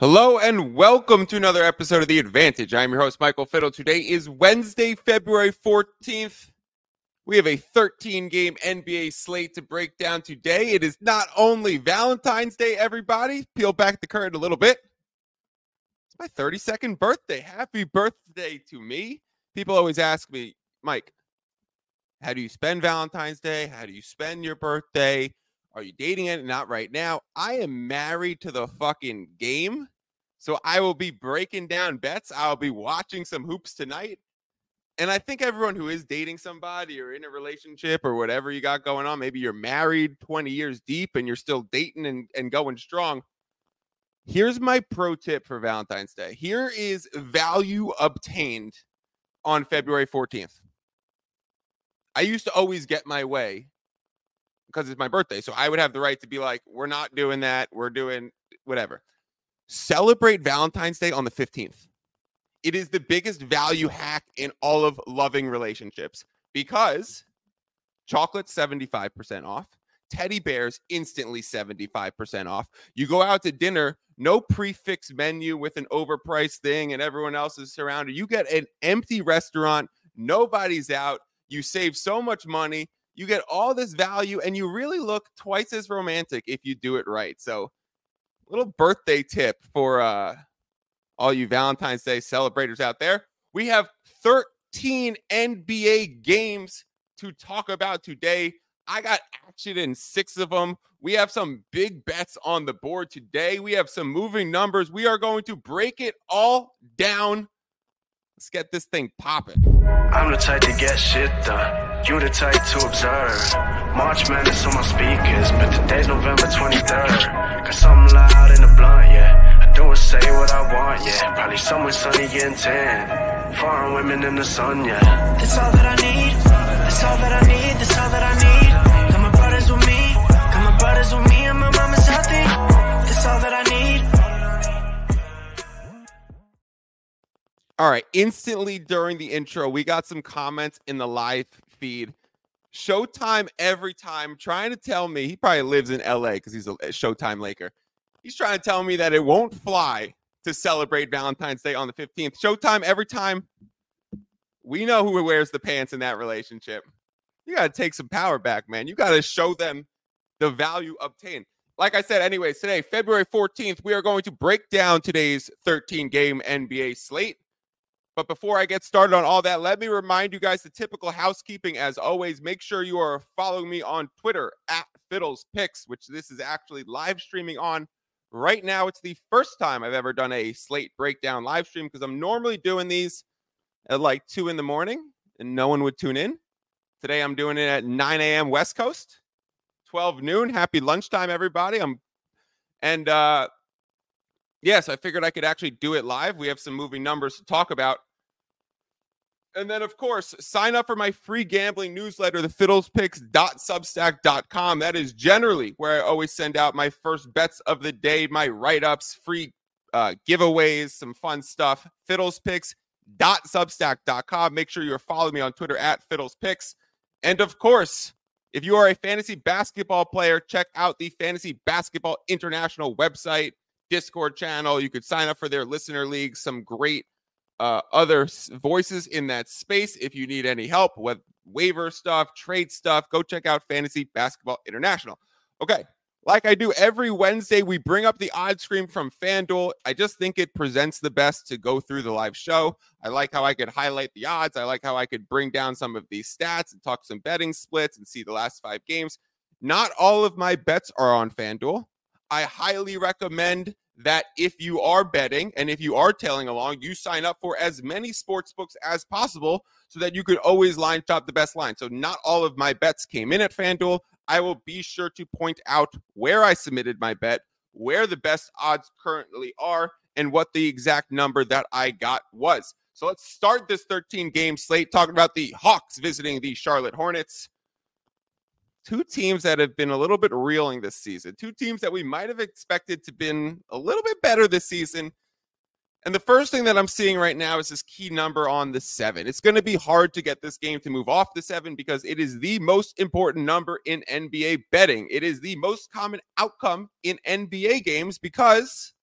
Hello and welcome to another episode of The Advantage. I'm your host, Michael Fiddle. Today is Wednesday, February 14th. We have a 13 game NBA slate to break down today. It is not only Valentine's Day, everybody. Peel back the curtain a little bit. It's my 32nd birthday. Happy birthday to me. People always ask me, Mike, how do you spend Valentine's Day? How do you spend your birthday? Are you dating it? Not right now. I am married to the fucking game. So I will be breaking down bets. I'll be watching some hoops tonight. And I think everyone who is dating somebody or in a relationship or whatever you got going on, maybe you're married 20 years deep and you're still dating and, and going strong. Here's my pro tip for Valentine's Day. Here is value obtained on February 14th. I used to always get my way because it's my birthday. So I would have the right to be like, we're not doing that. We're doing whatever. Celebrate Valentine's Day on the 15th. It is the biggest value hack in all of loving relationships because chocolate 75% off, teddy bears instantly 75% off. You go out to dinner, no prefix menu with an overpriced thing and everyone else is surrounded. You get an empty restaurant, nobody's out. You save so much money you get all this value and you really look twice as romantic if you do it right. So, little birthday tip for uh, all you Valentine's Day celebrators out there. We have 13 NBA games to talk about today. I got action in six of them. We have some big bets on the board today. We have some moving numbers. We are going to break it all down. Let's get this thing popping. I'm the type to get shit done. You the type to observe. March Madness on my speakers, but today's November 23rd. Got something loud in the blunt, yeah. I do and say what I want, yeah. Probably somewhere sunny and tan. Foreign women in the sun, yeah. That's all that I need. That's all that I need. That's all that I need. Got my brothers with me. Got my brothers with me, and my mama's healthy. That's all that I need. All right. Instantly during the intro, we got some comments in the live feed. Showtime every time trying to tell me he probably lives in LA because he's a Showtime Laker. He's trying to tell me that it won't fly to celebrate Valentine's Day on the 15th. Showtime every time. We know who wears the pants in that relationship. You got to take some power back, man. You got to show them the value obtained. Like I said, anyways, today, February 14th, we are going to break down today's 13 game NBA slate. But before I get started on all that, let me remind you guys the typical housekeeping. As always, make sure you are following me on Twitter at Fiddles Picks, which this is actually live streaming on right now. It's the first time I've ever done a slate breakdown live stream because I'm normally doing these at like two in the morning and no one would tune in. Today I'm doing it at 9 a.m. West Coast, 12 noon. Happy lunchtime, everybody. I'm and uh yes, I figured I could actually do it live. We have some moving numbers to talk about. And then, of course, sign up for my free gambling newsletter, the fiddlespicks.substack.com. That is generally where I always send out my first bets of the day, my write ups, free uh, giveaways, some fun stuff. Fiddlespicks.substack.com. Make sure you're following me on Twitter at fiddlespicks. And of course, if you are a fantasy basketball player, check out the Fantasy Basketball International website, Discord channel. You could sign up for their listener league, some great uh, other voices in that space. If you need any help with waiver stuff, trade stuff, go check out Fantasy Basketball International. Okay. Like I do every Wednesday, we bring up the odd screen from FanDuel. I just think it presents the best to go through the live show. I like how I could highlight the odds. I like how I could bring down some of these stats and talk some betting splits and see the last five games. Not all of my bets are on FanDuel. I highly recommend that if you are betting and if you are tailing along, you sign up for as many sports books as possible so that you could always line shop the best line. So not all of my bets came in at FanDuel. I will be sure to point out where I submitted my bet, where the best odds currently are, and what the exact number that I got was. So let's start this 13 game slate talking about the Hawks visiting the Charlotte Hornets two teams that have been a little bit reeling this season, two teams that we might have expected to been a little bit better this season. And the first thing that I'm seeing right now is this key number on the seven. It's going to be hard to get this game to move off the seven because it is the most important number in NBA betting. It is the most common outcome in NBA games because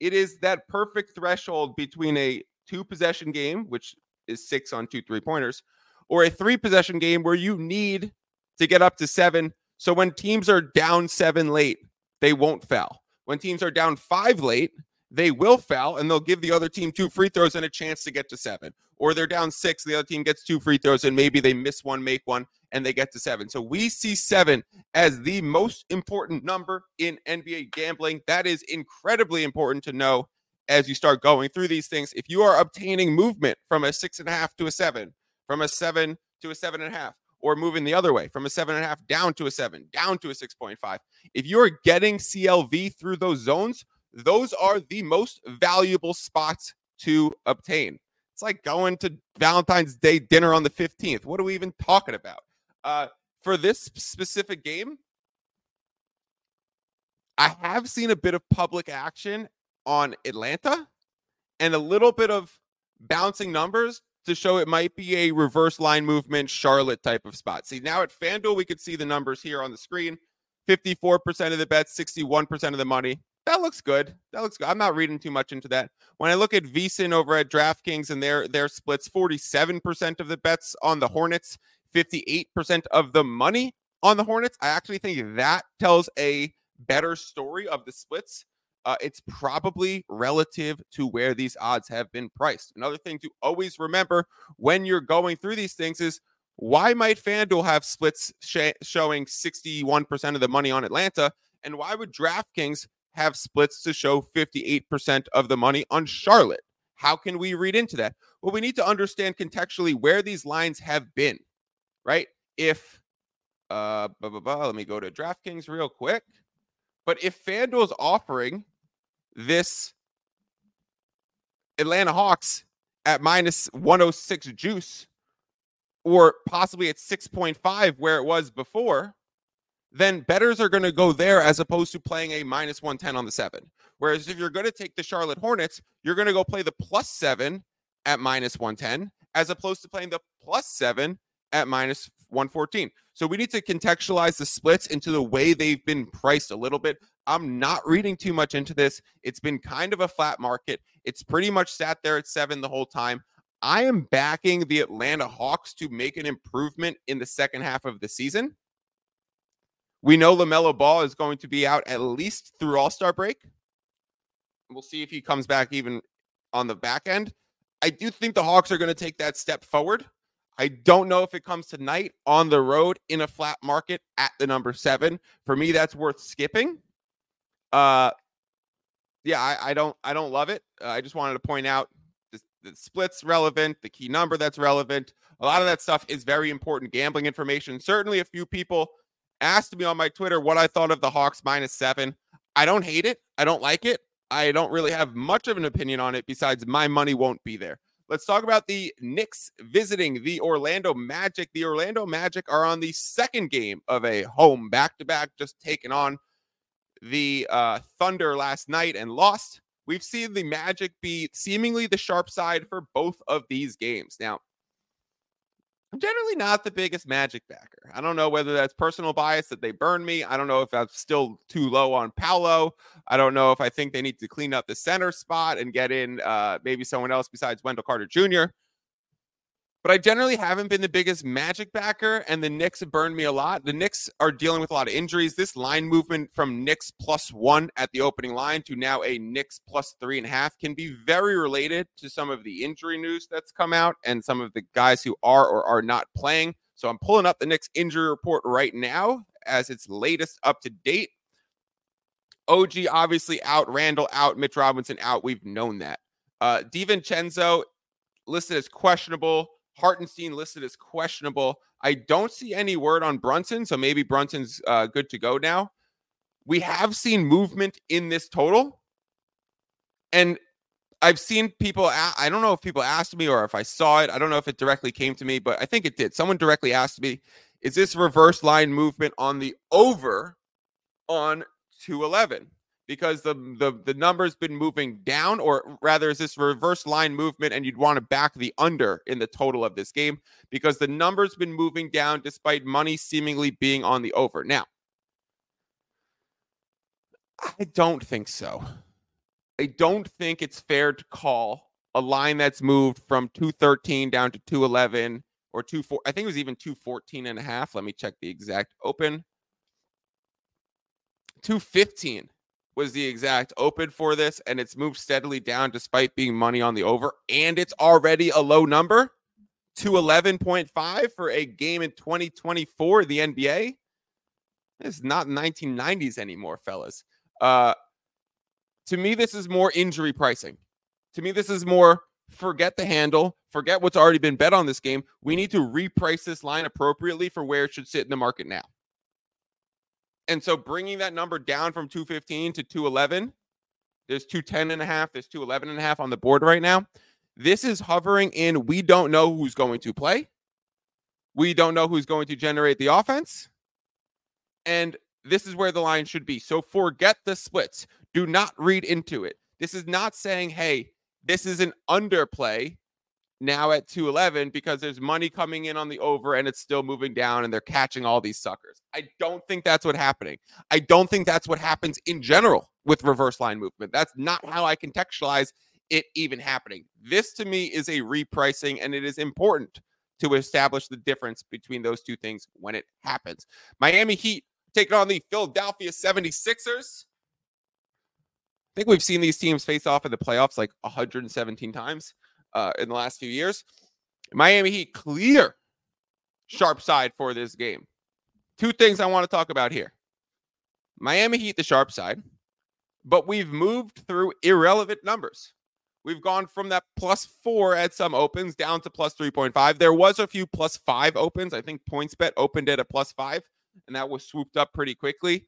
It is that perfect threshold between a two possession game, which is six on two three pointers, or a three possession game where you need to get up to seven. So when teams are down seven late, they won't foul. When teams are down five late, they will foul and they'll give the other team two free throws and a chance to get to seven. Or they're down six, the other team gets two free throws and maybe they miss one, make one, and they get to seven. So we see seven as the most important number in NBA gambling. That is incredibly important to know as you start going through these things. If you are obtaining movement from a six and a half to a seven, from a seven to a seven and a half, or moving the other way from a seven and a half down to a seven, down to a 6.5, if you're getting CLV through those zones, those are the most valuable spots to obtain. It's like going to Valentine's Day dinner on the 15th. What are we even talking about? Uh, for this specific game, I have seen a bit of public action on Atlanta and a little bit of bouncing numbers to show it might be a reverse line movement Charlotte type of spot. See, now at FanDuel, we could see the numbers here on the screen 54% of the bets, 61% of the money that looks good. That looks good. I'm not reading too much into that. When I look at VSiN over at DraftKings and their their splits, 47% of the bets on the Hornets, 58% of the money on the Hornets. I actually think that tells a better story of the splits. Uh, it's probably relative to where these odds have been priced. Another thing to always remember when you're going through these things is why might FanDuel have splits sh- showing 61% of the money on Atlanta? And why would DraftKings have splits to show 58% of the money on Charlotte. How can we read into that? Well, we need to understand contextually where these lines have been, right? If, uh, blah, blah, blah, let me go to DraftKings real quick. But if FanDuel is offering this Atlanta Hawks at minus 106 juice, or possibly at 6.5 where it was before, then betters are going to go there as opposed to playing a minus 110 on the seven. Whereas if you're going to take the Charlotte Hornets, you're going to go play the plus seven at minus 110 as opposed to playing the plus seven at minus 114. So we need to contextualize the splits into the way they've been priced a little bit. I'm not reading too much into this. It's been kind of a flat market. It's pretty much sat there at seven the whole time. I am backing the Atlanta Hawks to make an improvement in the second half of the season. We know LaMelo Ball is going to be out at least through All Star break. We'll see if he comes back even on the back end. I do think the Hawks are going to take that step forward. I don't know if it comes tonight on the road in a flat market at the number seven. For me, that's worth skipping. Uh, yeah, I, I don't, I don't love it. Uh, I just wanted to point out the, the splits relevant, the key number that's relevant. A lot of that stuff is very important gambling information. Certainly, a few people asked me on my Twitter what I thought of the Hawks minus seven. I don't hate it. I don't like it. I don't really have much of an opinion on it besides my money won't be there. Let's talk about the Knicks visiting the Orlando Magic. The Orlando Magic are on the second game of a home back to back, just taking on the uh, Thunder last night and lost. We've seen the Magic be seemingly the sharp side for both of these games. Now, I'm generally not the biggest Magic backer. I don't know whether that's personal bias that they burn me. I don't know if I'm still too low on Paolo. I don't know if I think they need to clean up the center spot and get in uh, maybe someone else besides Wendell Carter Jr but I generally haven't been the biggest Magic backer, and the Knicks have burned me a lot. The Knicks are dealing with a lot of injuries. This line movement from Knicks plus one at the opening line to now a Knicks plus three and a half can be very related to some of the injury news that's come out and some of the guys who are or are not playing. So I'm pulling up the Knicks injury report right now as it's latest up to date. OG obviously out, Randle out, Mitch Robinson out. We've known that. Uh, DiVincenzo listed as questionable. Hartenstein listed as questionable. I don't see any word on Brunson, so maybe Brunson's uh, good to go now. We have seen movement in this total, and I've seen people. I don't know if people asked me or if I saw it. I don't know if it directly came to me, but I think it did. Someone directly asked me, "Is this reverse line movement on the over on 211?" Because the the the number's been moving down, or rather, is this reverse line movement, and you'd want to back the under in the total of this game because the number's been moving down despite money seemingly being on the over. Now, I don't think so. I don't think it's fair to call a line that's moved from 213 down to 211 or 24 I think it was even 214 and a half. Let me check the exact open. 215 was the exact open for this and it's moved steadily down despite being money on the over and it's already a low number. 211.5 for a game in 2024 the NBA. It's not 1990s anymore, fellas. Uh to me this is more injury pricing. To me this is more forget the handle, forget what's already been bet on this game. We need to reprice this line appropriately for where it should sit in the market now. And so bringing that number down from 215 to 211, there's 210 and a half, there's 211 and a half on the board right now. This is hovering in we don't know who's going to play. We don't know who's going to generate the offense. And this is where the line should be. So forget the splits. Do not read into it. This is not saying, hey, this is an underplay now at 211 because there's money coming in on the over and it's still moving down and they're catching all these suckers. I don't think that's what's happening. I don't think that's what happens in general with reverse line movement. That's not how I contextualize it even happening. This to me is a repricing and it is important to establish the difference between those two things when it happens. Miami Heat taking on the Philadelphia 76ers. I think we've seen these teams face off in the playoffs like 117 times uh, in the last few years. Miami Heat clear sharp side for this game. Two things I want to talk about here. Miami Heat the sharp side, but we've moved through irrelevant numbers. We've gone from that plus four at some opens down to plus 3.5. There was a few plus five opens. I think PointsBet opened at a plus five, and that was swooped up pretty quickly.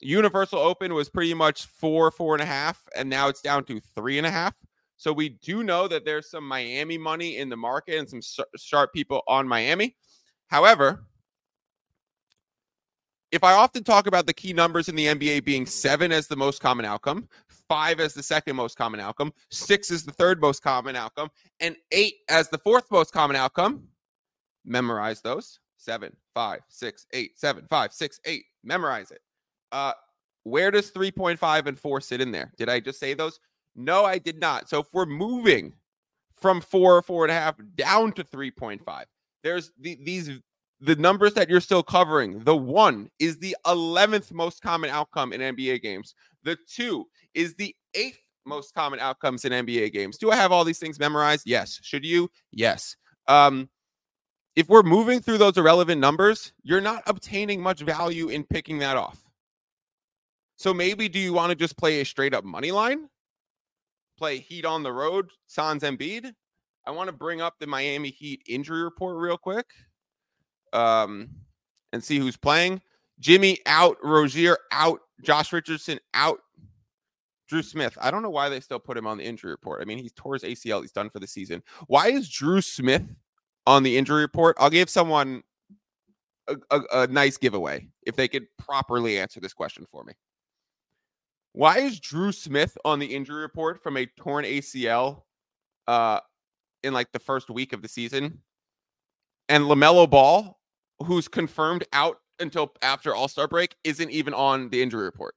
Universal Open was pretty much four, four and a half, and now it's down to three and a half. So we do know that there's some Miami money in the market and some sharp people on Miami. However, if I often talk about the key numbers in the NBA being seven as the most common outcome, five as the second most common outcome, six is the third most common outcome, and eight as the fourth most common outcome, memorize those. Seven, five, six, eight, seven, five, six, eight. Memorize it. Uh, where does 3.5 and 4 sit in there? Did I just say those? No, I did not. So if we're moving from four, four and a half down to 3.5, there's the, these the numbers that you're still covering. The one is the 11th most common outcome in NBA games. The two is the eighth most common outcomes in NBA games. Do I have all these things memorized? Yes. Should you? Yes. Um, if we're moving through those irrelevant numbers, you're not obtaining much value in picking that off. So maybe do you want to just play a straight up money line? Play Heat on the road, Sans Embiid. I want to bring up the Miami Heat injury report real quick, um, and see who's playing. Jimmy out, Rozier out, Josh Richardson out, Dru Smith. I don't know why they still put him on the injury report. I mean, he's tore his ACL. He's done for the season. Why is Dru Smith on the injury report? I'll give someone a, a, a nice giveaway if they could properly answer this question for me. Why is Dru Smith on the injury report from a torn ACL uh, in like the first week of the season? And LaMelo Ball, who's confirmed out until after All Star break, isn't even on the injury report.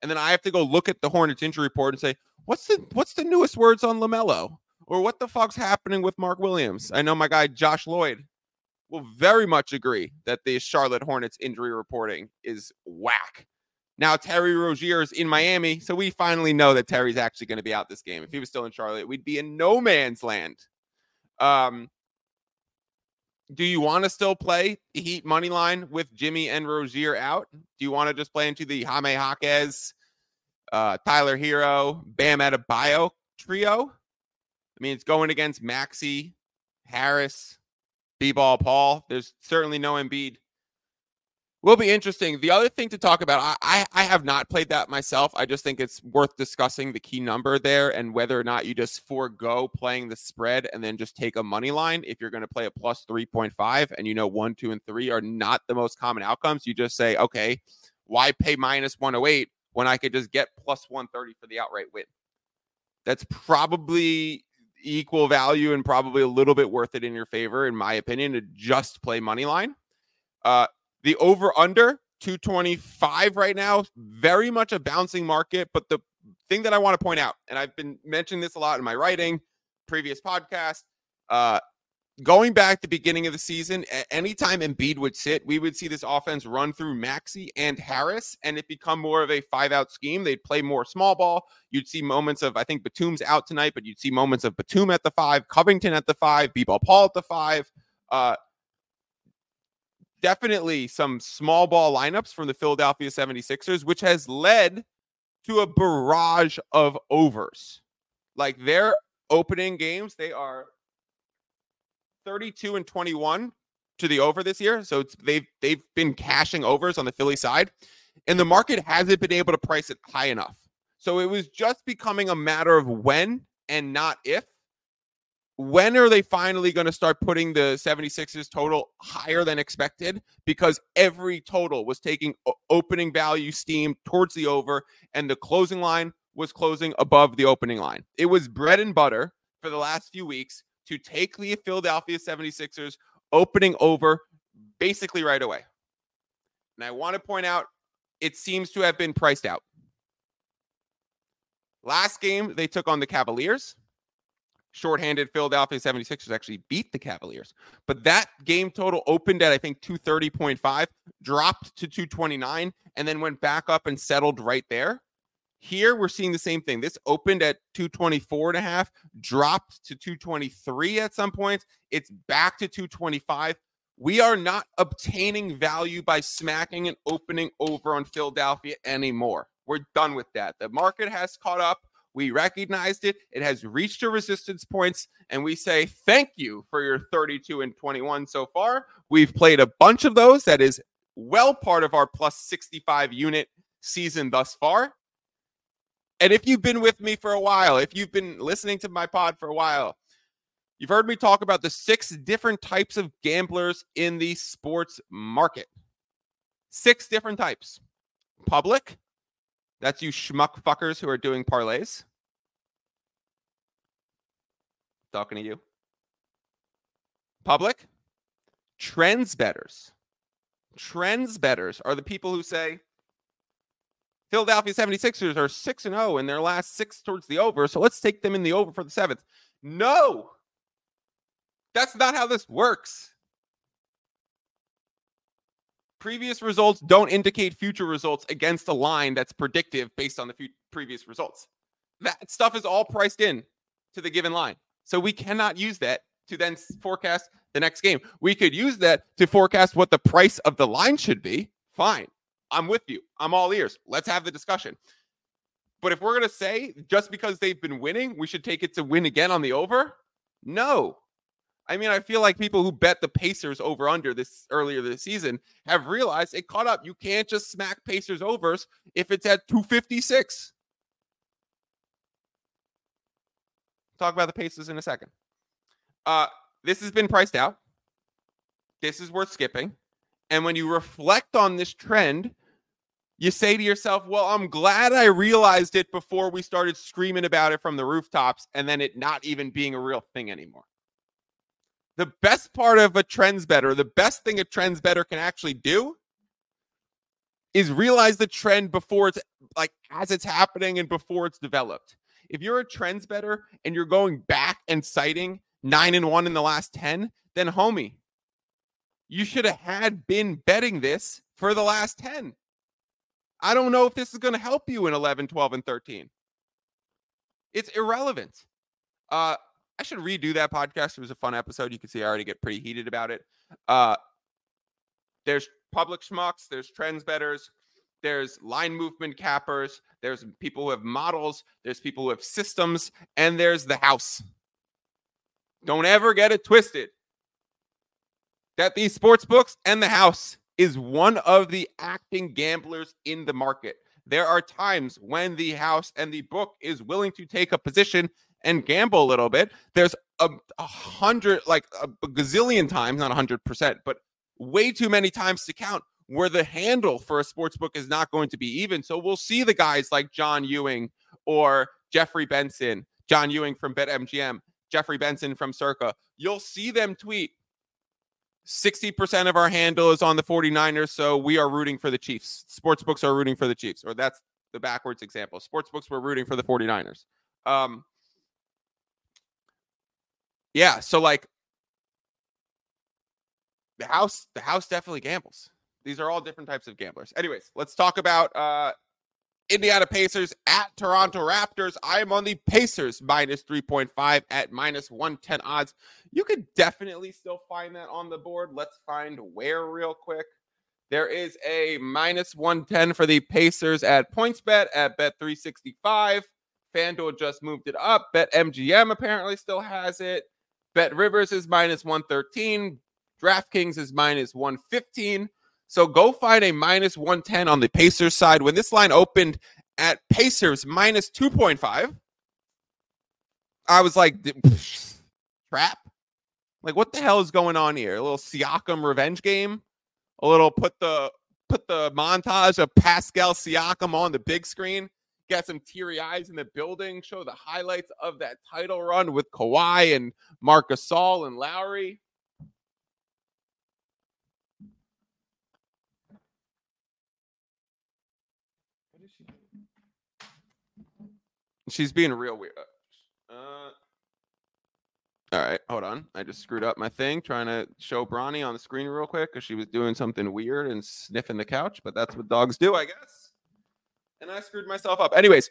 And then I have to go look at the Hornets injury report and say, what's the what's the newest words on LaMelo? Or what the fuck's happening with Mark Williams? I know my guy Josh Lloyd will very much agree that the Charlotte Hornets injury reporting is whack. Now Terry Rozier is in Miami, so we finally know that Terry's actually going to be out this game. If he was still in Charlotte, we'd be in no man's land. Um, do you want to still play the Heat money line with Jimmy and Rozier out? Do you want to just play into the Jaime Jaquez, uh, Tyler Herro, Bam Adebayo trio? I mean, it's going against Maxey, Harris, B-ball Paul. There's certainly no Embiid will be interesting. The other thing to talk about, I, I, I have not played that myself. I just think it's worth discussing the key number there and whether or not you just forego playing the spread and then just take a money line. If you're going to play a plus 3.5 and you know one, two, and three are not the most common outcomes, you just say, okay, why pay minus 108 when I could just get plus 130 for the outright win? That's probably equal value and probably a little bit worth it in your favor, in my opinion, to just play money line. Uh, the over under 225 right now, very much a bouncing market, but the thing that I want to point out, and I've been mentioning this a lot in my writing, previous podcast. Uh, going back to the beginning of the season, anytime Embiid would sit, we would see this offense run through Maxey and Harris, and it become more of a five out scheme. They'd play more small ball. You'd see moments of, I think Batum's out tonight, but you'd see moments of Batum at the five, Covington at the five, B-ball Paul at the five. Uh, definitely some small ball lineups from the Philadelphia 76ers, which has led to a barrage of overs. Like their opening games, they are 32 and 21 to the over this year. So they've they've been cashing overs on the Philly side, and the market hasn't been able to price it high enough. So it was just becoming a matter of when and not if. When are they finally going to start putting the 76ers total higher than expected? Because every total was taking opening value steam towards the over, and the closing line was closing above the opening line. It was bread and butter for the last few weeks to take the Philadelphia 76ers opening over basically right away. And I want to point out it seems to have been priced out. Last game, they took on the Cavaliers. Shorthanded Philadelphia 76ers actually beat the Cavaliers. But that game total opened at, I think, 230.5, dropped to 229, and then went back up and settled right there. Here we're seeing the same thing. This opened at 224 and a half, dropped to 223 at some points. It's back to 225. We are not obtaining value by smacking and opening over on Philadelphia anymore. We're done with that. The market has caught up. We recognized it. It has reached a resistance points, and we say thank you for your 32 and 21 so far. We've played a bunch of those. That is well part of our plus 65 unit season thus far. And if you've been with me for a while, if you've been listening to my pod for a while, you've heard me talk about the six different types of gamblers in the sports market. Six different types. Public, that's you schmuck fuckers who are doing parlays. Talking to you. Public, trends betters. Trends betters are the people who say, Philadelphia 76ers are 6 and 0 in their last 6 towards the over, so let's take them in the over for the 7th. No. That's not how this works. Previous results don't indicate future results against a line that's predictive based on the few previous results. That stuff is all priced in to the given line. So we cannot use that to then forecast the next game. We could use that to forecast what the price of the line should be. Fine. I'm with you. I'm all ears. Let's have the discussion. But if we're going to say just because they've been winning, we should take it to win again on the over, no. I mean, I feel like people who bet the Pacers over under this earlier this season have realized it caught up. You can't just smack Pacers overs if it's at 256. Talk about the Pacers in a second. Uh, this has been priced out. This is worth skipping. And when you reflect on this trend, you say to yourself, well, I'm glad I realized it before we started screaming about it from the rooftops and then it not even being a real thing anymore. The best part of a trends better, the best thing a trends better can actually do is realize the trend before it's like as it's happening and before it's developed. If you're a trends better and you're going back and citing nine and one in the last 10, then homie, you should have had been betting this for the last 10. I don't know if this is going to help you in 11, 12, and 13. It's irrelevant. Uh, I should redo that podcast. It was a fun episode. You can see I already get pretty heated about it. Uh, there's public schmucks, there's trends betters, there's line movement cappers, there's people who have models, there's people who have systems, and there's the house. Don't ever get it twisted that these sports books and the house is one of the acting gamblers in the market. There are times when the house and the book is willing to take a position and gamble a little bit. There's a, a hundred, like a, a gazillion times, not a hundred percent, but way too many times to count where the handle for a sports book is not going to be even. So we'll see the guys like John Ewing or Jeffrey Benson, John Ewing from BetMGM, Jeffrey Benson from Circa. You'll see them tweet 60% of our handle is on the 49ers, so we are rooting for the Chiefs. Sports books are rooting for the Chiefs, or that's the backwards example. Sportsbooks were rooting for the 49ers. Um, yeah, so like the house, the house definitely gambles. These are all different types of gamblers. Anyways, let's talk about uh Indiana Pacers at Toronto Raptors. I am on the Pacers minus 3.5 at minus 110 odds. You could definitely still find that on the board. Let's find where real quick. There is a minus 110 for the Pacers at PointsBet at Bet 365. FanDuel just moved it up. Bet MGM apparently still has it. Bet Rivers is minus 113. DraftKings is minus 115. So go find a minus 110 on the Pacers side. When this line opened at Pacers minus 2.5, I was like, trap? Like, what the hell is going on here? A little Siakam revenge game? A little put the put the montage of Pascal Siakam on the big screen, get some teary eyes in the building, show the highlights of that title run with Kawhi and Marc Gasol and Lowry. She's being real weird. Uh, all right, hold on. I just screwed up my thing trying to show Bronny on the screen real quick because she was doing something weird and sniffing the couch, but that's what dogs do, I guess. And I screwed myself up. Anyways,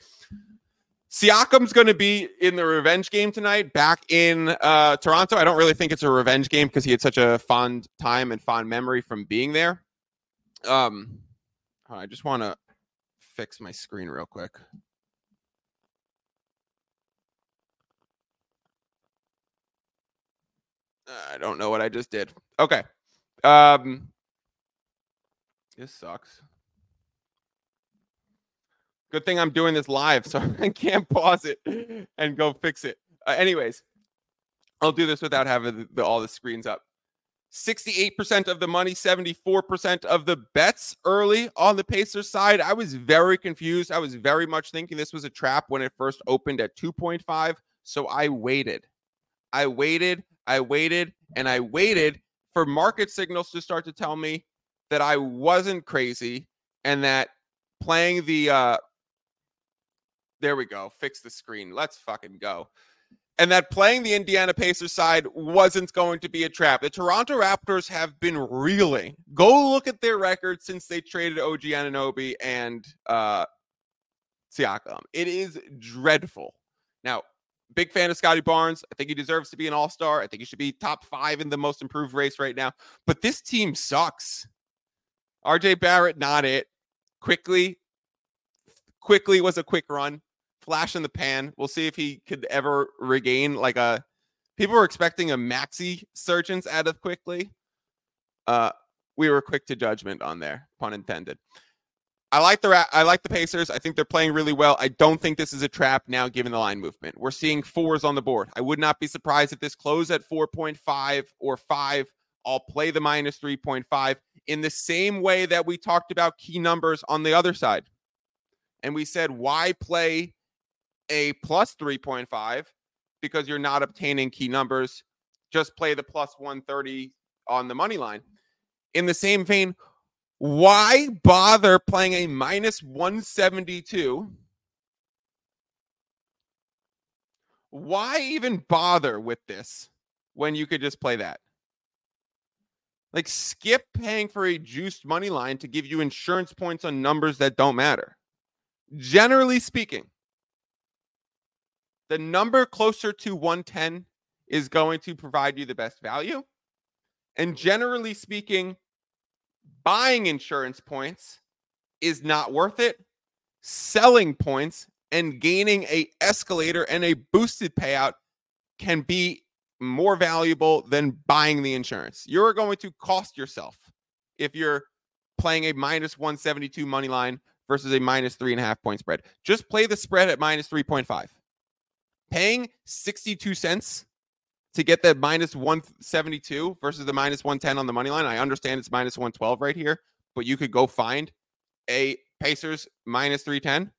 Siakam's going to be in the revenge game tonight back in uh, Toronto. I don't really think it's a revenge game because he had such a fond time and fond memory from being there. Um, I just want to fix my screen real quick. I don't know what I just did. Okay. Um this sucks. Good thing I'm doing this live so I can't pause it and go fix it. Uh, anyways, I'll do this without having the, the, all the screens up. 68% of the money, 74% of the bets early on the Pacers side. I was very confused. I was very much thinking this was a trap when it first opened at 2.5. So I waited. I waited I waited and I waited for market signals to start to tell me that I wasn't crazy and that playing the uh there we go, fix the screen. Let's fucking go. And that playing the Indiana Pacers side wasn't going to be a trap. The Toronto Raptors have been reeling. Go look at their record since they traded OG Anunoby and uh Siakam. It is dreadful. Now, big fan of Scottie Barnes. I think he deserves to be an all star. I think he should be top five in the most improved race right now. But this team sucks. RJ Barrett, not it. Quickley, Quickley was a quick run, flash in the pan. We'll see if he could ever regain like a. People were expecting a Maxey surgeons out of Quickley. Uh, we were quick to judgment on there, pun intended. I like the I like the Pacers. I think they're playing really well. I don't think this is a trap now, given the line movement. We're seeing fours on the board. I would not be surprised if this closed at 4.5 or five. I'll play the minus 3.5 in the same way that we talked about key numbers on the other side. And we said, why play a plus 3.5? Because you're not obtaining key numbers. Just play the plus 130 on the money line. In the same vein, why bother playing a minus 172? Why even bother with this when you could just play that? Like, skip paying for a juiced money line to give you insurance points on numbers that don't matter. Generally speaking, the number closer to 110 is going to provide you the best value. And generally speaking, buying insurance points is not worth it. Selling points and gaining a escalator and a boosted payout can be more valuable than buying the insurance. You're going to cost yourself if you're playing a minus 172 money line versus a minus three and a half point spread. Just play the spread at minus 3.5. Paying 62 cents to get that minus 172 versus the minus 110 on the money line. I understand it's minus 112 right here, but you could go find a Pacers minus 310.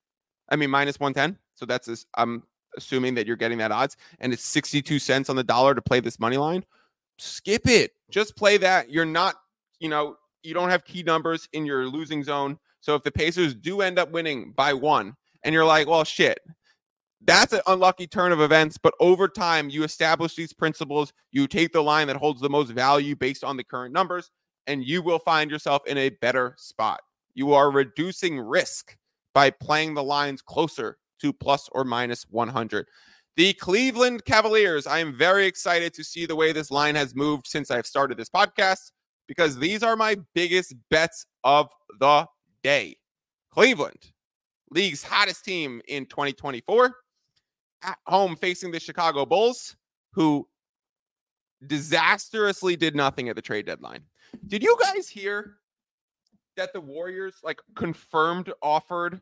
I mean, minus 110. So that's this. I'm assuming that you're getting that odds, and it's 62 cents on the dollar to play this money line. Skip it. Just play that. You're not, you know, you don't have key numbers in your losing zone. So if the Pacers do end up winning by one, and you're like, well, shit, that's an unlucky turn of events. But over time, you establish these principles. You take the line that holds the most value based on the current numbers, and you will find yourself in a better spot. You are reducing risk by playing the lines closer to plus or minus 100. The Cleveland Cavaliers, I am very excited to see the way this line has moved since I've started this podcast because these are my biggest bets of the day. Cleveland, league's hottest team in 2024, at home facing the Chicago Bulls, who disastrously did nothing at the trade deadline. Did you guys hear that the Warriors like confirmed offered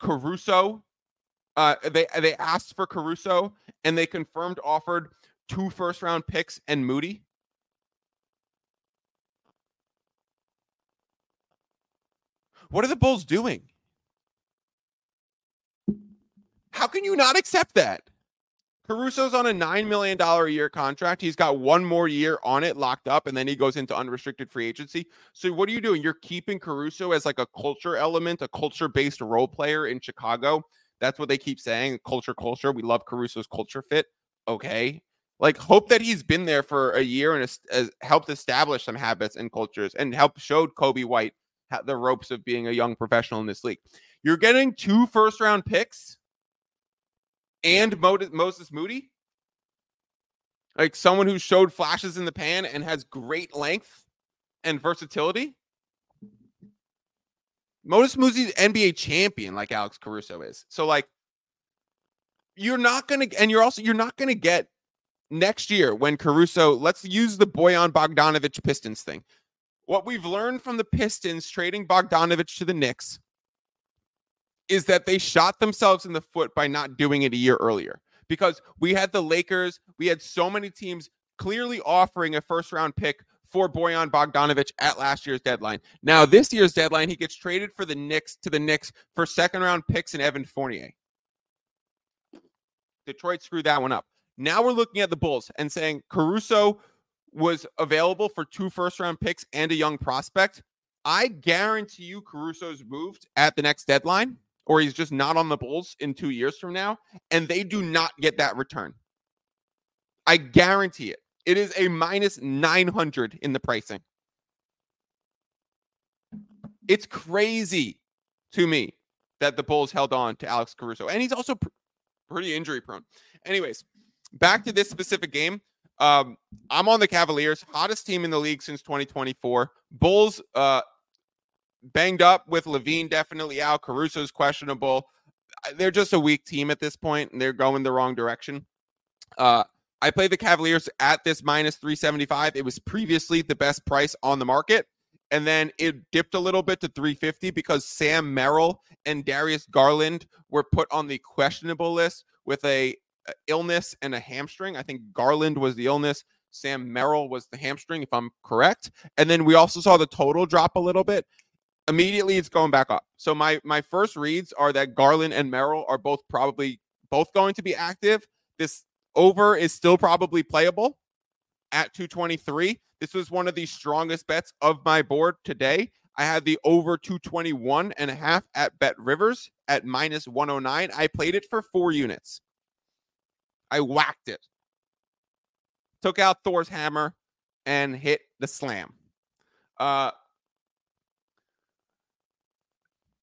Caruso? Uh, they they asked for Caruso and they confirmed offered two first round picks and Moody. What are the Bulls doing? How can you not accept that? Caruso's on a $9 million a year contract. He's got one more year on it locked up, and then he goes into unrestricted free agency. So, what are you doing? You're keeping Caruso as like a culture element, a culture based role player in Chicago. That's what they keep saying culture, culture. We love Caruso's culture fit. Okay. Like, hope that he's been there for a year and has, helped establish some habits and cultures and helped showed Coby White the ropes of being a young professional in this league. You're getting two first round picks and Moses Moody, like someone who showed flashes in the pan and has great length and versatility. Moses Moody's NBA champion, like Alex Caruso is. So, like, you're not gonna, and you're also you're not gonna get next year when Caruso. Let's use the Bojan Bogdanovich Pistons thing. What we've learned from the Pistons trading Bogdanovich to the Knicks is that they shot themselves in the foot by not doing it a year earlier because we had the Lakers, we had so many teams clearly offering a first round pick for Bojan Bogdanovich at last year's deadline. Now, this year's deadline, he gets traded for the Knicks to the Knicks for second round picks and Evan Fournier. Detroit screwed that one up. Now we're looking at the Bulls and saying Caruso was available for two first round picks and a young prospect. I guarantee you Caruso's moved at the next deadline or he's just not on the Bulls in two years from now, and they do not get that return. I guarantee it. It is a minus 900 in the pricing. It's crazy to me that the Bulls held on to Alex Caruso, and he's also pr- pretty injury prone. Anyways, back to this specific game. Um, I'm on the Cavaliers, hottest team in the league since 2024. Bulls uh, banged up with LaVine definitely out. Caruso's questionable. They're just a weak team at this point, and they're going the wrong direction. Uh, I played the Cavaliers at this minus 375. It was previously the best price on the market. And then it dipped a little bit to 350 because Sam Merrill and Darius Garland were put on the questionable list with a, a illness and a hamstring. I think Garland was the illness. Sam Merrill was the hamstring, if I'm correct. And then we also saw the total drop a little bit immediately it's going back up. So my my first reads are that Garland and Merrill are both probably both going to be active. This over is still probably playable at 223. This was one of the strongest bets of my board today. I had the over 221 and a half at Bet Rivers at minus 109. I played it for four units. I whacked it. Took out Thor's hammer and hit the slam. Uh,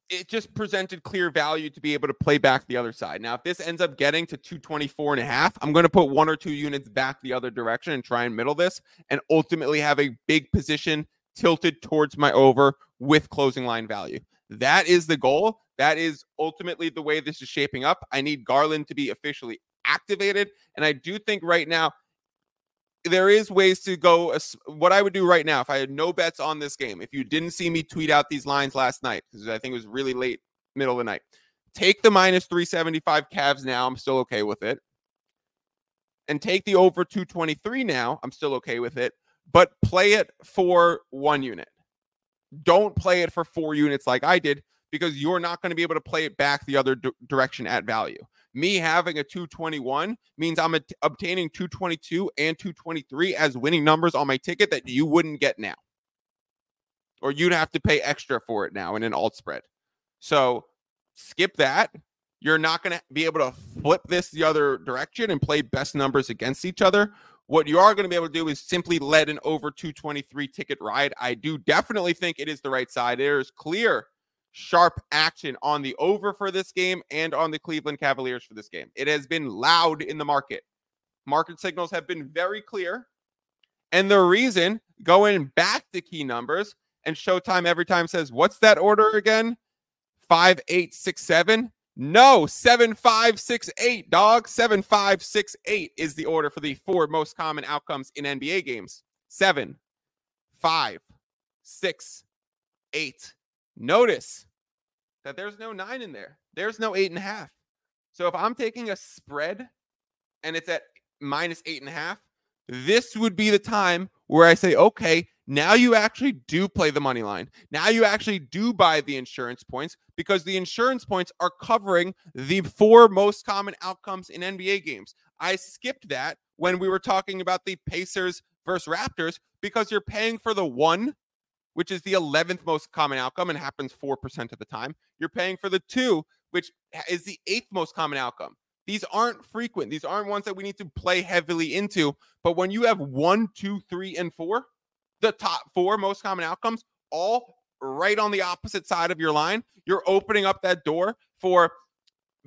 it just presented clear value to be able to play back the other side. Now, if this ends up getting to 224 and a half, I'm going to put one or two units back the other direction and try and middle this and ultimately have a big position tilted towards my over with closing line value. That is the goal. That is ultimately the way this is shaping up. I need Garland to be officially activated. And I do think right now there is ways to go. What I would do right now, if I had no bets on this game, if you didn't see me tweet out these lines last night, because I think it was really late, middle of the night, take the minus 375 Cavs now. I'm still okay with it. And take the over 223 now. I'm still okay with it. But play it for one unit. Don't play it for four units like I did because you're not going to be able to play it back the other d- direction at value. Me having a 221 means I'm obtaining 222 and 223 as winning numbers on my ticket that you wouldn't get now or you'd have to pay extra for it now in an alt spread. So skip that. You're not going to be able to flip this the other direction and play best numbers against each other. What you are going to be able to do is simply let an over 223 ticket ride. I do definitely think it is the right side. There is clear, sharp action on the over for this game and on the Cleveland Cavaliers for this game. It has been loud in the market. Market signals have been very clear. And the reason, going back to key numbers, and Showtime every time says, What's that order again? 5867. No, 7568, dog. 7568 is the order for the four most common outcomes in NBA games. Seven, five, six, eight. Notice that there's no nine in there. There's no eight and a half. So if I'm taking a spread and it's at minus eight and a half, this would be the time where I say, okay, now you actually do play the money line. Now you actually do buy the insurance points because the insurance points are covering the four most common outcomes in NBA games. I skipped that when we were talking about the Pacers versus Raptors because you're paying for the one, which is the 11th most common outcome and happens 4% of the time. You're paying for the two, which is the eighth most common outcome. These aren't frequent. These aren't ones that we need to play heavily into. But when you have one, two, three, and four, the top four most common outcomes, all right on the opposite side of your line, you're opening up that door for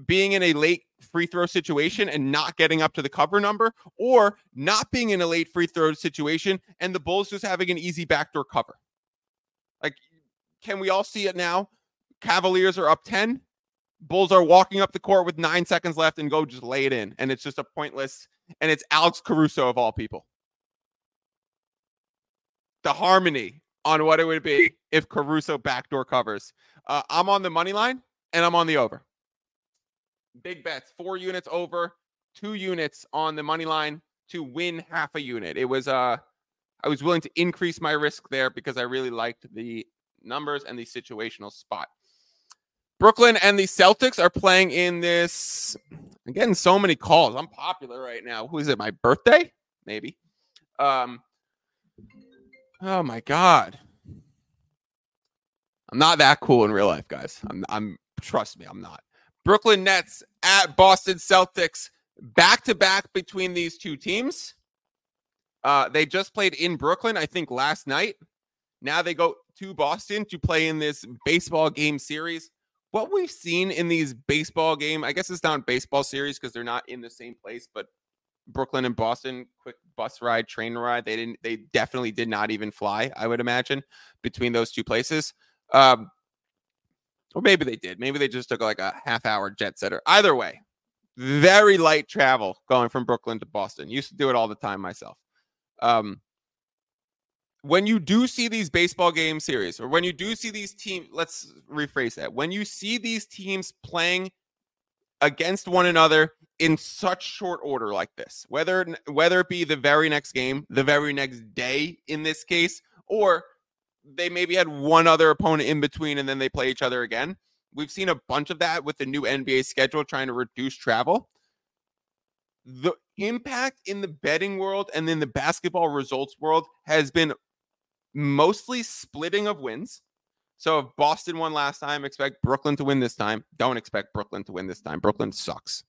being in a late free throw situation and not getting up to the cover number, or not being in a late free throw situation and the Bulls just having an easy backdoor cover. Like, can we all see it now? Cavaliers are up 10. Bulls are walking up the court with nine seconds left and go just lay it in. And it's just a pointless, and it's Alex Caruso of all people. The harmony on what it would be if Caruso backdoor covers. Uh, I'm on the money line and I'm on the over. Big bets, four units over, two units on the money line to win half a unit. It was uh I was willing to increase my risk there because I really liked the numbers and the situational spot. Brooklyn and the Celtics are playing in this. I'm getting so many calls. I'm popular right now. Who is it? My birthday? Maybe. Um. Oh my god. I'm not that cool in real life, guys. I'm. I'm. Trust me, I'm not. Brooklyn Nets at Boston Celtics. Back to back between these two teams. Uh, they just played in Brooklyn, I think, last night. Now they go to Boston to play in this baseball game series what we've seen in these baseball game, I guess it's not baseball series because they're not in the same place, but Brooklyn and Boston, quick bus ride, train ride. They didn't. They definitely did not even fly. I would imagine between those two places. Um, or maybe they did. Maybe they just took like a half hour jet setter. Either way, very light travel going from Brooklyn to Boston. Used to do it all the time myself. Um, when you do see these baseball game series or when you do see these teams let's rephrase that when you see these teams playing against one another in such short order like this whether whether it be the very next game the very next day in this case or they maybe had one other opponent in between and then they play each other again we've seen a bunch of that with the new nba schedule trying to reduce travel. The impact in the betting world and in the basketball results world has been mostly splitting of wins. So if Boston won last time, expect Brooklyn to win this time. Don't expect Brooklyn to win this time. Brooklyn sucks.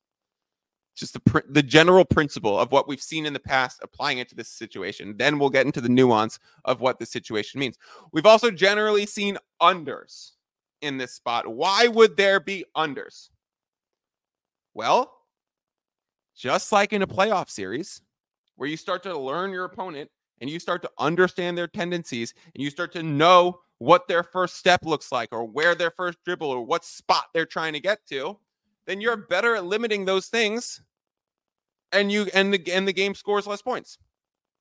Just the the general principle of what we've seen in the past, applying it to this situation. Then we'll get into the nuance of what the situation means. We've also generally seen unders in this spot. Why would there be unders? Well, just like in a playoff series, where you start to learn your opponent and you start to understand their tendencies and you start to know what their first step looks like or where their first dribble or what spot they're trying to get to, then you're better at limiting those things and you and the and the game scores less points.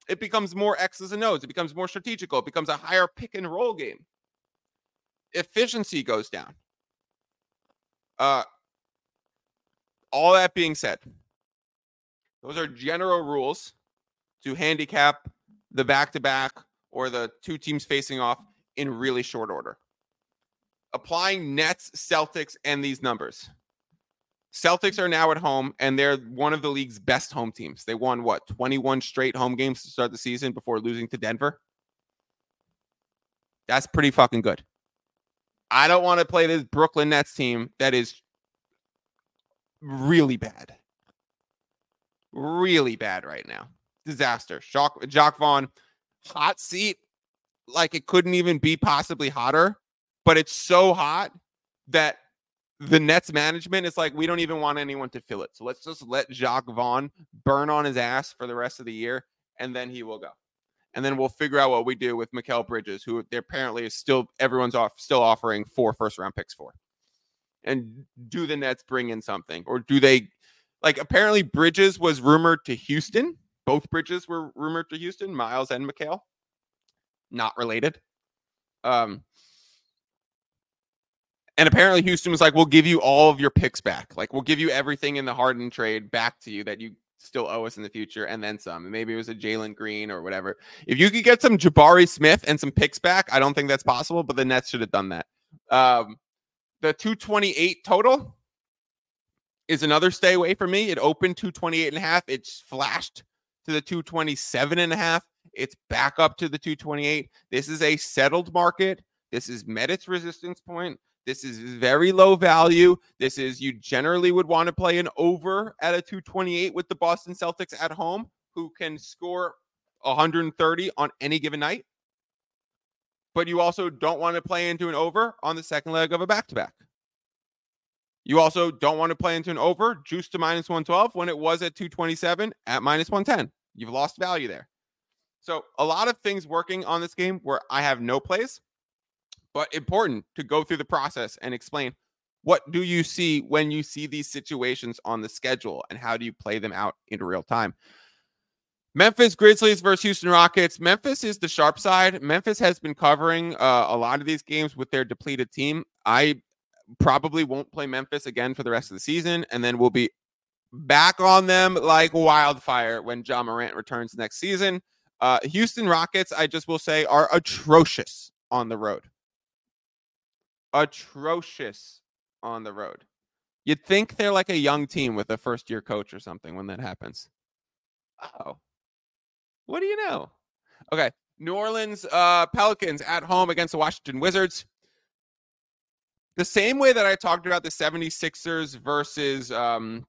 It becomes more X's and O's. It becomes more strategical. It becomes a higher pick and roll game. Efficiency goes down. Uh all that being said, those are general rules to handicap the back to back or the two teams facing off in really short order. Applying Nets, Celtics, and these numbers. Celtics are now at home, and they're one of the league's best home teams. They won what 21 straight home games to start the season before losing to Denver. That's pretty fucking good. I don't want to play this Brooklyn Nets team that is really bad. Really bad right now. Disaster. Jacque, Jacque Vaughn, hot seat, like it couldn't even be possibly hotter, but it's so hot that the Nets management is like, we don't even want anyone to fill it. So let's just let Jacque Vaughn burn on his ass for the rest of the year, and then he will go. And then we'll figure out what we do with Mikal Bridges, who apparently is still everyone's off still offering four first round picks for. And do the Nets bring in something? Or do they like apparently Bridges was rumored to Houston? Both Bridges were rumored to Houston, Miles and Mikal. Not related. Um, and apparently Houston was like, we'll give you all of your picks back. Like we'll give you everything in the Harden trade back to you that you still owe us in the future, and then some. Maybe it was a Jalen Green or whatever. If you could get some Jabari Smith and some picks back, I don't think that's possible, but the Nets should have done that. Um, the 228 total is another stay away for me. It opened 228 and a half. It's flashed to the 227 and a half. It's back up to the 228. This is a settled market. This is met its resistance point. This is very low value. This is you generally would want to play an over at a 228 with the Boston Celtics at home, who can score 130 on any given night. But you also don't want to play into an over on the second leg of a back to back. You also don't want to play into an over juice to minus 112 when it was at 227 at minus 110. You've lost value there. So, a lot of things working on this game where I have no plays but important to go through the process and explain what do you see when you see these situations on the schedule and how do you play them out in real time. Memphis Grizzlies versus Houston Rockets. Memphis is the sharp side. Memphis has been covering uh, a lot of these games with their depleted team. I probably won't play Memphis again for the rest of the season, and then we'll be back on them like wildfire when Ja Morant returns next season. Uh, Houston Rockets, I just will say, are atrocious on the road atrocious on the road. You'd think they're like a young team with a first year coach or something when that happens. Oh, what do you know? Okay. New Orleans uh, Pelicans at home against the Washington Wizards. The same way that I talked about the 76ers versus um,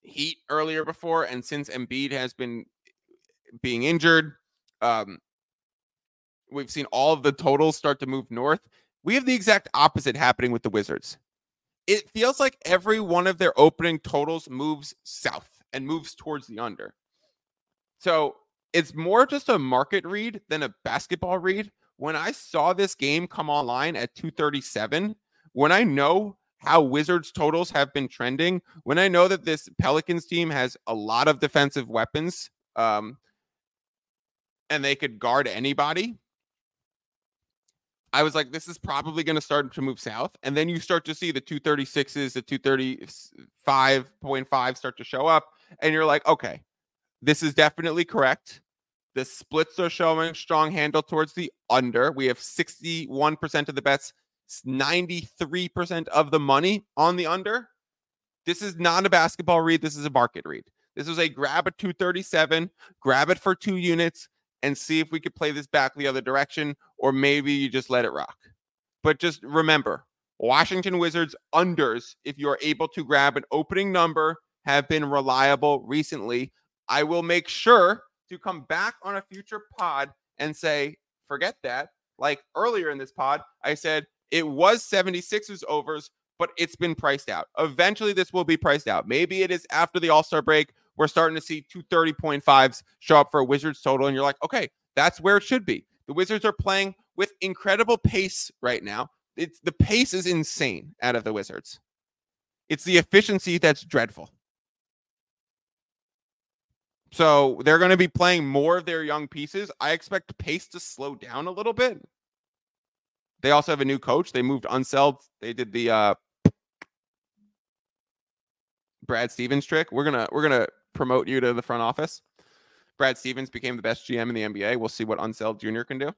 Heat earlier before, and since Embiid has been being injured, um, we've seen all of the totals start to move north. We have the exact opposite happening with the Wizards. It feels like every one of their opening totals moves south and moves towards the under. So it's more just a market read than a basketball read. When I saw this game come online at 237, when I know how Wizards totals have been trending, when I know that this Pelicans team has a lot of defensive weapons um, and they could guard anybody, I was like, this is probably going to start to move south. And then you start to see the 236s, the 235.5 start to show up. And you're like, okay, this is definitely correct. The splits are showing strong handle towards the under. We have 61% of the bets, 93% of the money on the under. This is not a basketball read. This is a market read. This is a grab at 237, grab it for two units, and see if we could play this back the other direction, or maybe you just let it rock. But just remember Washington Wizards unders, if you're able to grab an opening number, have been reliable recently. I will make sure to come back on a future pod and say, forget that. Like earlier in this pod, I said it was 76ers overs, but it's been priced out. Eventually, this will be priced out. Maybe it is after the All Star break we're starting to see 230.5s show up for a Wizards total. And you're like, okay, that's where it should be. The Wizards are playing with incredible pace right now. It's the pace is insane out of the Wizards. It's the efficiency that's dreadful. So they're going to be playing more of their young pieces. I expect pace to slow down a little bit. They also have a new coach. They moved Unseld. They did the uh, Brad Stevens trick. We're gonna we're gonna promote you to the front office. Brad Stevens became the best GM in the NBA. We'll see what Unseld Jr. can do.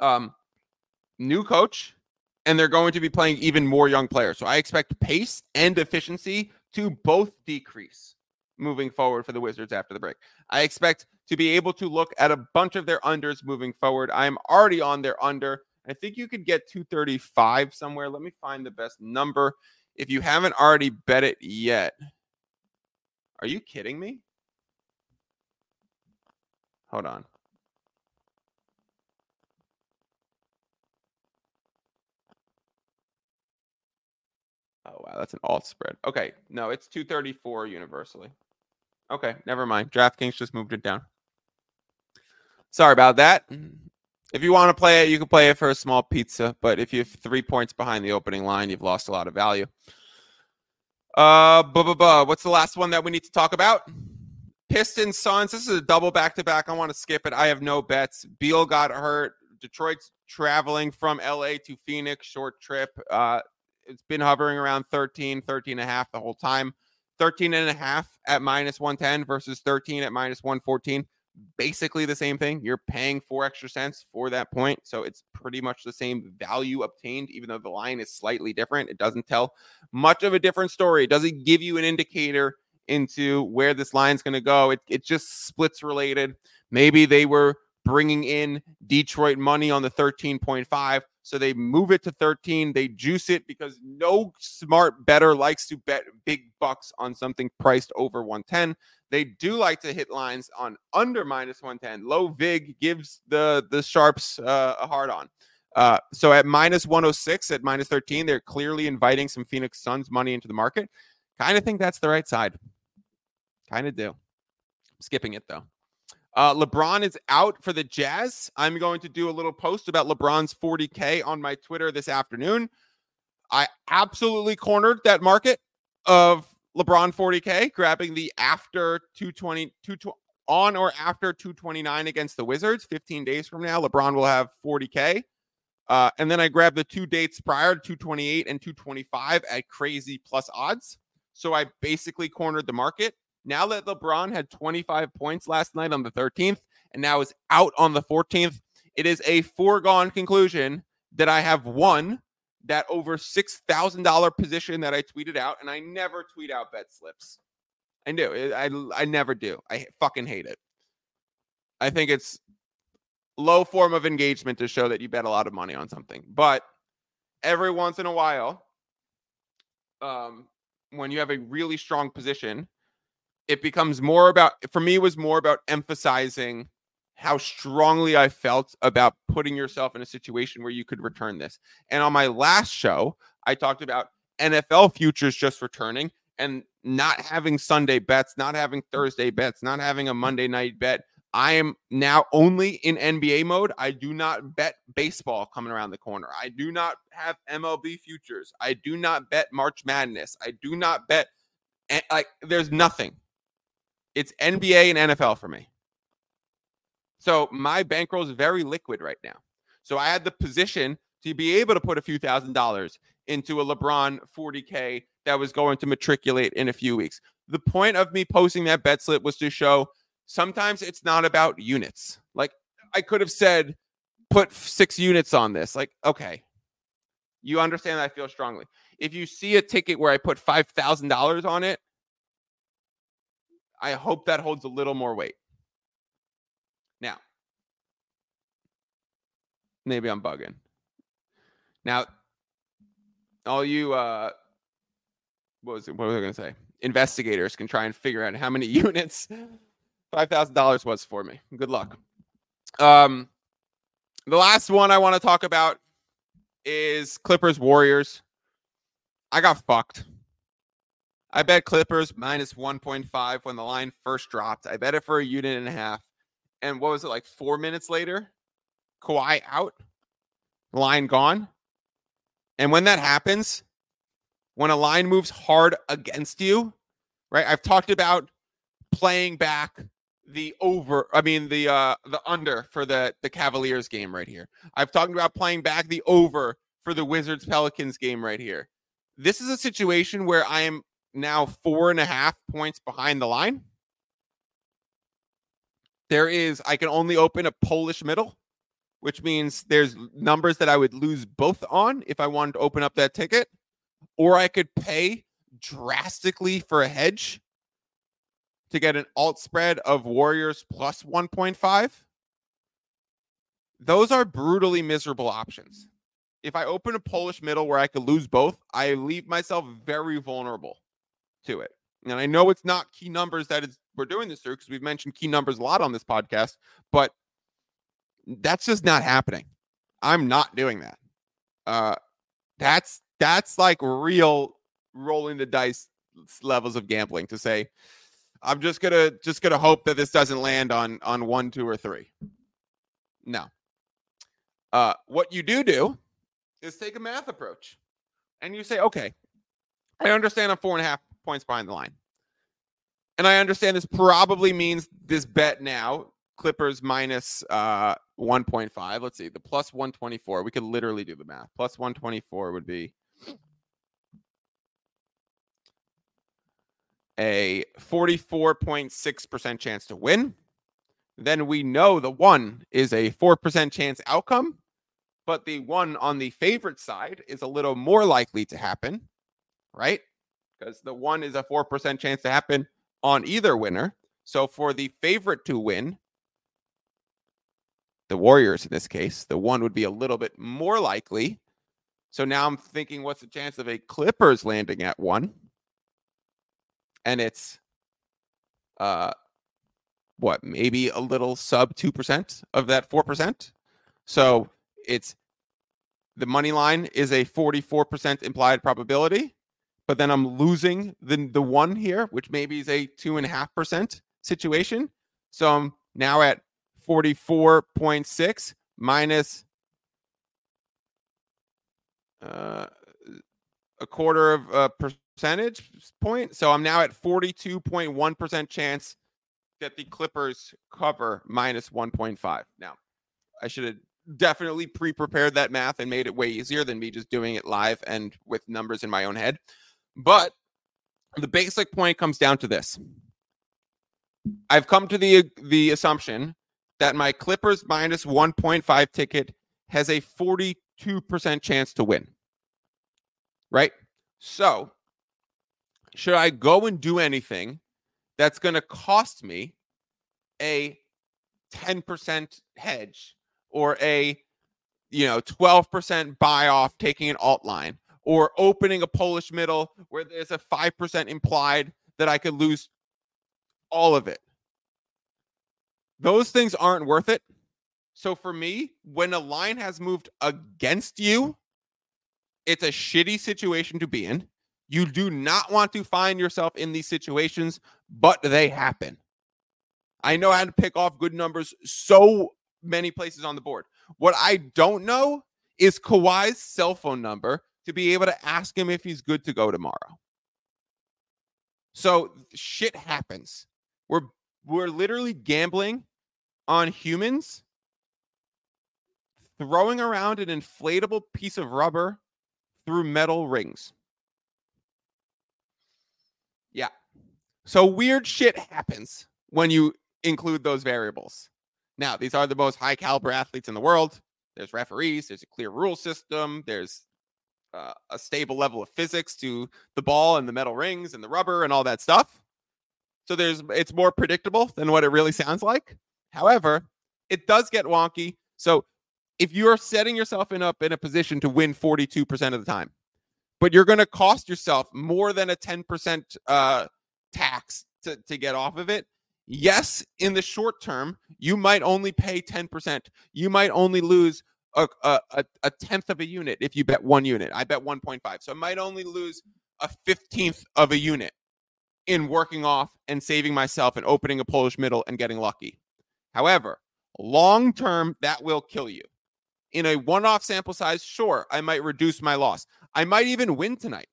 Um, new coach, and they're going to be playing even more young players. So I expect pace and efficiency to both decrease moving forward for the Wizards after the break. I expect to be able to look at a bunch of their unders moving forward. I'm already on their under. I think you could get 235 somewhere. Let me find the best number. If you haven't already bet it yet, are you kidding me? Hold on. Oh wow, that's an alt spread. Okay, no, it's 234 universally. Okay, never mind. DraftKings just moved it down. Sorry about that. If you want to play it, you can play it for a small pizza, but if you're three points behind the opening line, you've lost a lot of value. Uh, buh, buh, buh. what's the last one that we need to talk about? Pistons, Suns. This is a double back to back. I want to skip it. I have no bets. Beal got hurt. Detroit's traveling from LA to Phoenix, short trip. Uh, it's been hovering around 13, 13 and a half the whole time. 13 and a half at minus 110 versus 13 at minus 114. Basically the same thing. You're paying four extra cents for that point. So it's pretty much the same value obtained, even though the line is slightly different. It doesn't tell much of a different story. It doesn't give you an indicator into where this line's going to go. It, it just splits related. Maybe they were bringing in Detroit money on the 13.5. So they move it to 13. They juice it because no smart better likes to bet big bucks on something priced over 110. They do like to hit lines on under minus 110. Low VIG gives the the sharps uh, a hard on. Uh, so at minus 106 at minus 13, they're clearly inviting some Phoenix Suns money into the market. Kind of think that's the right side. Kind of do. Skipping it though. Uh, LeBron is out for the Jazz. I'm going to do a little post about LeBron's 40K on my Twitter this afternoon. I absolutely cornered that market of LeBron 40K, grabbing the after 220, 220 on or after 229 against the Wizards. 15 days from now, LeBron will have 40K. Uh, and then I grabbed the two dates prior to 228 and 225 at crazy plus odds. So I basically cornered the market. Now that LeBron had 25 points last night on the 13th and now is out on the 14th, it is a foregone conclusion that I have won that over $6,000 position that I tweeted out. And I never tweet out bet slips. I do. I, I never do. I fucking hate it. I think it's low form of engagement to show that you bet a lot of money on something. But every once in a while, um, when you have a really strong position, it becomes more about for me it was more about emphasizing how strongly I felt about putting yourself in a situation where you could return this. And on my last show, I talked about NFL futures just returning and not having Sunday bets, not having Thursday bets, not having a Monday night bet. I am now only in NBA mode. I do not bet baseball coming around the corner. I do not have MLB futures. I do not bet March Madness. I do not bet eh, like there's nothing. It's NBA and NFL for me. So my bankroll is very liquid right now. So I had the position to be able to put a few thousand dollars into a LeBron 40K that was going to matriculate in a few weeks. The point of me posting that bet slip was to show sometimes it's not about units. Like I could have said, put six units on this. Like, okay, you understand I feel strongly. If you see a ticket where I put $5,000 on it, I hope that holds a little more weight. Now, maybe I'm bugging. Now, all you uh what was it? What was I gonna say? Investigators can try and figure out how many units five thousand dollars was for me. Good luck. Um the last one I want to talk about is Clippers Warriors. I got fucked. I bet Clippers minus 1.5 when the line first dropped. I bet it for a unit and a half. And what was it like four minutes later? Kawhi out, line gone. And when that happens, when a line moves hard against you, right? I've talked about playing back the over, I mean the uh the under for the the Cavaliers game right here. I've talked about playing back the over for the Wizards Pelicans game right here. This is a situation where I am now four and a half points behind the line. There is, I can only open a Polish middle, which means there's numbers that I would lose both on if I wanted to open up that ticket, or I could pay drastically for a hedge. to get an alt spread of Warriors plus 1.5, those are brutally miserable options. If I open a Polish middle where I could lose both, I leave myself very vulnerable to it. And I know it's not key numbers that is we're doing this through because we've mentioned key numbers a lot on this podcast, but that's just not happening. I'm not doing that. Uh that's that's like real rolling the dice levels of gambling to say I'm just gonna just gonna hope that this doesn't land on on one, two, or three. No. Uh, what you do do is take a math approach, and you say, okay, I understand I'm four and a half points behind the line, and I understand this probably means this bet now Clippers minus uh 1.5. Let's see, the plus 124. We could literally do the math. Plus 124 would be a 44.6% chance to win. Then we know the one is a 4% chance outcome, but the one on the favorite side is a little more likely to happen, right? Because the one is a 4% chance to happen on either winner. So for the favorite to win, the Warriors in this case, the one would be a little bit more likely. So now I'm thinking, what's the chance of a Clippers landing at one? and it's uh what maybe a little sub 2% of that 4%. So it's the money line is a 44% implied probability, but then I'm losing the the one here, which maybe is a two and a half percent situation. So I'm now at 44.6 minus uh, a quarter of a percentage point. So I'm now at 42.1% chance that the Clippers cover minus 1.5. Now, I should have definitely pre prepared that math and made it way easier than me just doing it live and with numbers in my own head. But the basic point comes down to this. I've come to the, the assumption that my Clippers minus 1.5 ticket has a 42% chance to win. Right? So, should I go and do anything that's going to cost me a 10% hedge or a you know 12% buy off taking an alt line or opening a Polish middle where there's a 5% implied that I could lose all of it. Those things aren't worth it. So for me, when a line has moved against you, it's a shitty situation to be in. You do not want to find yourself in these situations, but they happen. I know how to pick off good numbers so many places on the board. What I don't know is Kawhi's cell phone number to be able to ask him if he's good to go tomorrow. So shit happens. We're we're literally gambling on humans throwing around an inflatable piece of rubber through metal rings. Yeah. So weird shit happens when you include those variables. Now, these are the most high caliber athletes in the world. There's referees, there's a clear rule system, there's uh, a stable level of physics to the ball and the metal rings and the rubber and all that stuff. So there's it's more predictable than what it really sounds like. However, it does get wonky. So if you're setting yourself in up in a position to win 42% of the time, but you're going to cost yourself more than a 10% uh, tax to, to get off of it. Yes, in the short term, you might only pay 10%. You might only lose a, a, a tenth of a unit if you bet one unit. I bet 1.5. So I might only lose a 15th of a unit in working off and saving myself and opening a Polish middle and getting lucky. However, long term, that will kill you in a one off sample size, sure, I might reduce my loss. I might even win tonight.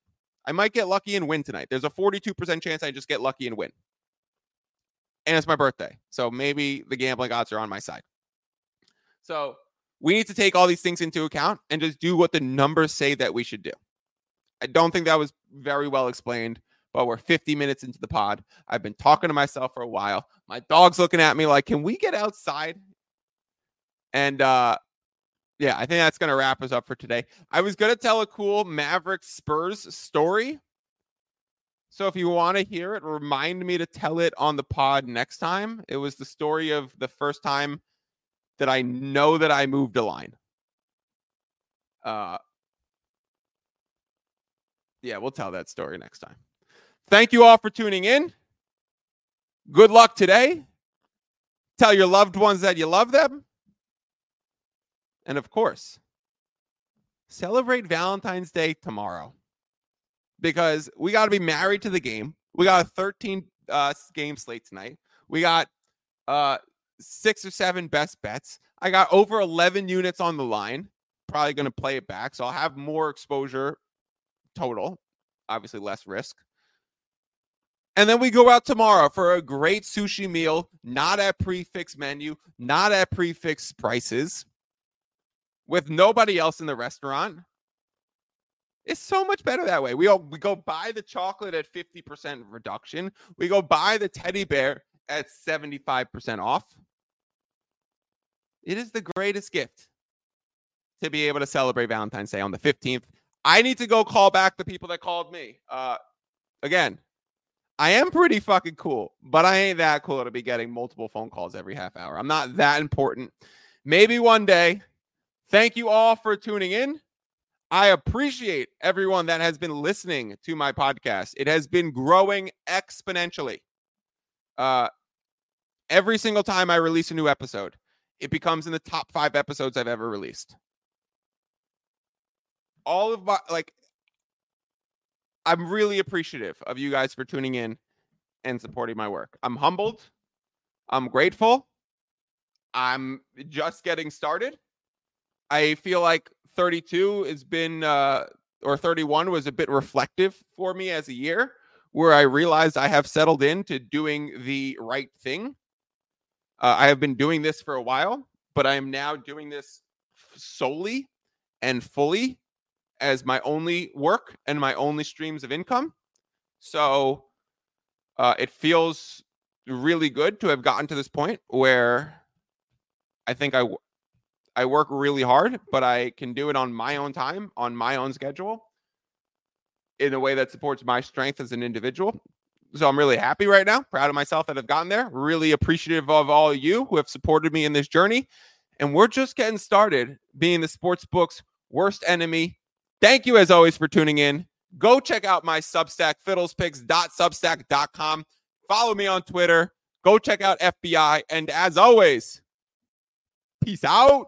I might get lucky and win tonight. There's a 42% chance I just get lucky and win. And it's my birthday. So maybe the gambling odds are on my side. So we need to take all these things into account and just do what the numbers say that we should do. I don't think that was very well explained, but we're 50 minutes into the pod. I've been talking to myself for a while. My dog's looking at me like, can we get outside? And uh, yeah, I think that's going to wrap us up for today. I was going to tell a cool Maverick Spurs story. So if you want to hear it, remind me to tell it on the pod next time. It was the story of the first time that I know that I moved a line. Uh, yeah, we'll tell that story next time. Thank you all for tuning in. Good luck today. Tell your loved ones that you love them. And of course, celebrate Valentine's Day tomorrow because we got to be married to the game. We got a 13 uh, game slate tonight. We got uh, six or seven best bets. I got over 11 units on the line. Probably going to play it back. So I'll have more exposure total, obviously less risk. And then we go out tomorrow for a great sushi meal, not at prefix menu, not at prefix prices, with nobody else in the restaurant. It's so much better that way. We all, we go buy the chocolate at 50% reduction. We go buy the teddy bear at 75% off. It is the greatest gift to be able to celebrate Valentine's Day on the 15th. I need to go call back the people that called me. Uh, again, I am pretty fucking cool, but I ain't that cool to be getting multiple phone calls every half hour. I'm not that important. Maybe one day. Thank you all for tuning in. I appreciate everyone that has been listening to my podcast. It has been growing exponentially. Uh, every single time I release a new episode, it becomes in the top five episodes I've ever released. All of my like I'm really appreciative of you guys for tuning in and supporting my work. I'm humbled. I'm grateful. I'm just getting started. I feel like 32 has been, uh, or 31 was a bit reflective for me as a year, where I realized I have settled into doing the right thing. Uh, I have been doing this for a while, but I am now doing this solely and fully as my only work and my only streams of income. So uh, it feels really good to have gotten to this point where I think I I work really hard, but I can do it on my own time, on my own schedule, in a way that supports my strength as an individual. So I'm really happy right now, proud of myself that I've gotten there. Really appreciative of all of you who have supported me in this journey. And we're just getting started being the sports book's worst enemy Thank you as always for tuning in. Go check out my Substack, fiddlespicks.substack.com. Follow me on Twitter. Go check out FBI. And as always, peace out.